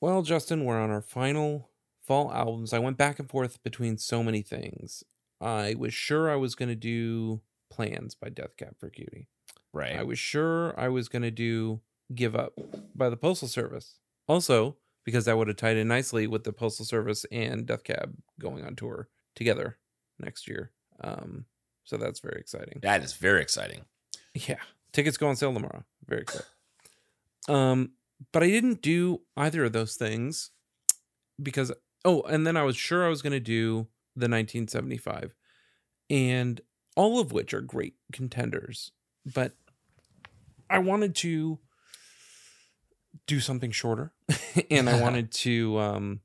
Well, Justin, we're on our final fall albums. I went back and forth between so many things. I was sure I was going to do Plans by Death Cab for Cutie. Right. I was sure I was going to do Give Up by the Postal Service. Also, because that would have tied in nicely with the Postal Service and Death Cab going on tour together next year. Um, so that's very exciting. that is very exciting. Yeah. Tickets go on sale tomorrow. Very excited. Um, but I didn't do either of those things because oh, and then I was sure I was gonna do the 1975. And all of which are great contenders. But I wanted to do something shorter. and I wanted to um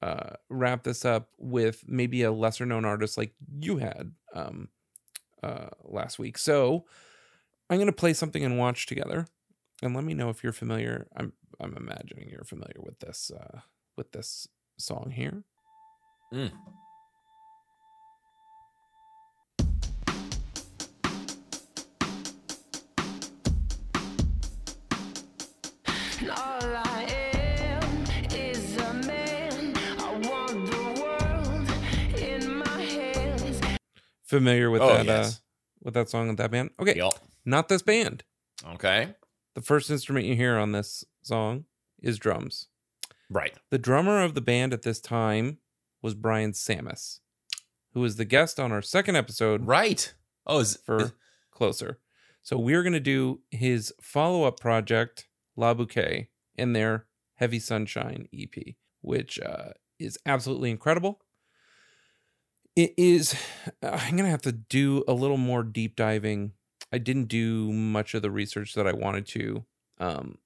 uh wrap this up with maybe a lesser known artist like you had um uh last week. So I'm going to play something and watch together, and let me know if you're familiar. I'm I'm imagining you're familiar with this uh, with this song here. Mm. And all I am is a man. I want the world in my hands. Familiar with Oh, that uh, yes. with that song and that band? Okay, Yep. not this band. Okay. The first instrument you hear on this song is drums. Right. The drummer of the band at this time was Brian Sammis, who was the guest on our second episode Right. Oh, is, for Closer. So we're going to do his follow up project, La Bouquet, in their Heavy Sunshine EP, which uh, is absolutely incredible. It is, I'm going to have to do a little more deep diving. I didn't do much of the research that I wanted to um,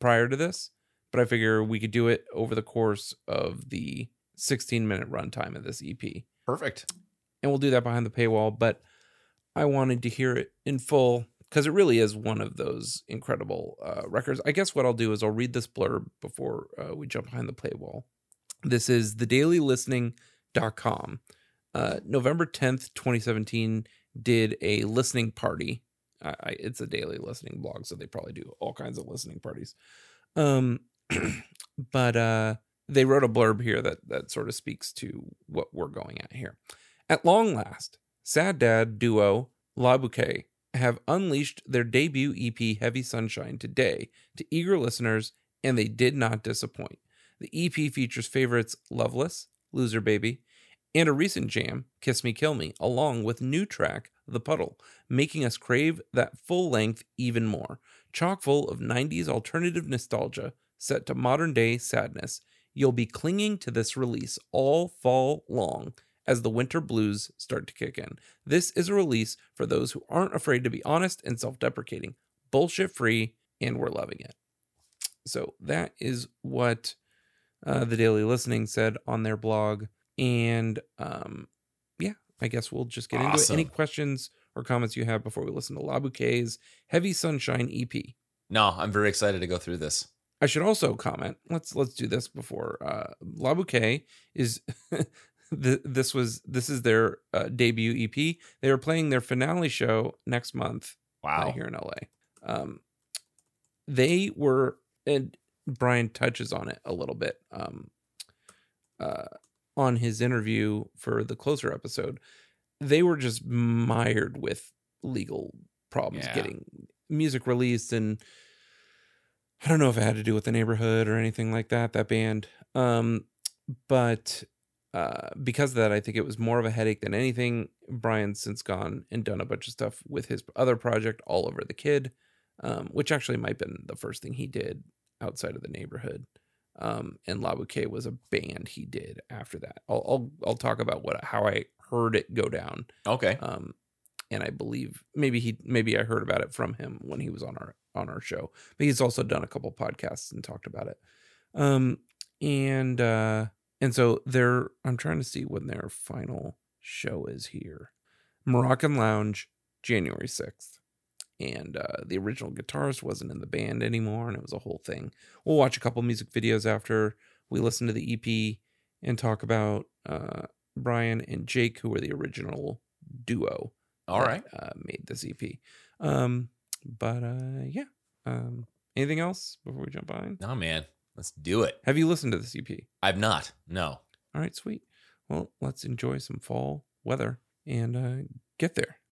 prior to this, but I figure we could do it over the course of the 16 minute runtime of this EP perfect. and we'll do that behind the paywall. But I wanted to hear it in full because it really is one of those incredible uh, records. I guess what I'll do is I'll read this blurb before uh, we jump behind the paywall. This is thedailylistening.com. Uh, November 10th, 2017, did a listening party. I, I, it's a daily listening blog, so they probably do all kinds of listening parties. Um, but uh, they wrote a blurb here that that sort of speaks to what we're going at here. At long last, Sad Dad duo La Bouquet have unleashed their debut EP Heavy Sunshine today to eager listeners, and they did not disappoint. The EP features favorites Loveless, Loser Baby, and a recent jam, Kiss Me Kill Me, along with new track The Puddle, making us crave that full length even more. Chock full of 90s alternative nostalgia set to modern day sadness. You'll be clinging to this release all fall long as the winter blues start to kick in. This is a release for those who aren't afraid to be honest and self deprecating, bullshit free, and we're loving it. So that is what uh, the Daily Listening said on their blog. And um, yeah, I guess we'll just get into it. Any questions or comments you have before we listen to La Bouquet's Heavy Sunshine EP? No, I'm very excited to go through this. I should also comment. Let's let's do this before uh La Bouquet is th- this was this is their uh, debut EP. They are playing their finale show next month uh, Wow. here in LA. Um they were and Brian touches on it a little bit um uh on his interview for the closer episode. They were just mired with legal problems Yeah. getting music released and I don't know if it had to do with the neighborhood or anything like that, that band. Um, but uh, because of that, I think it was more of a headache than anything. Brian's since gone and done a bunch of stuff with his other project, All Over the Kid, um, which actually might have been the first thing he did outside of the neighborhood. Um, and La Bouquet was a band he did after that. I'll I'll, I'll talk about what how I heard it go down Okay. um and i believe maybe he maybe i heard about it from him when he was on our on our show but he's also done a couple podcasts and talked about it um and uh and so they're i'm trying to see when their final show is here moroccan lounge january 6th and uh the original guitarist wasn't in the band anymore and it was a whole thing we'll watch a couple music videos after we listen to the ep and talk about uh brian and jake who were the original duo All that, right. uh, made this EP. Um, but uh, yeah. Um, anything else before we jump on? No, man. Let's do it. Have you listened to this EP? I've not. No. All right, sweet. Well, let's enjoy some fall weather and uh, get there.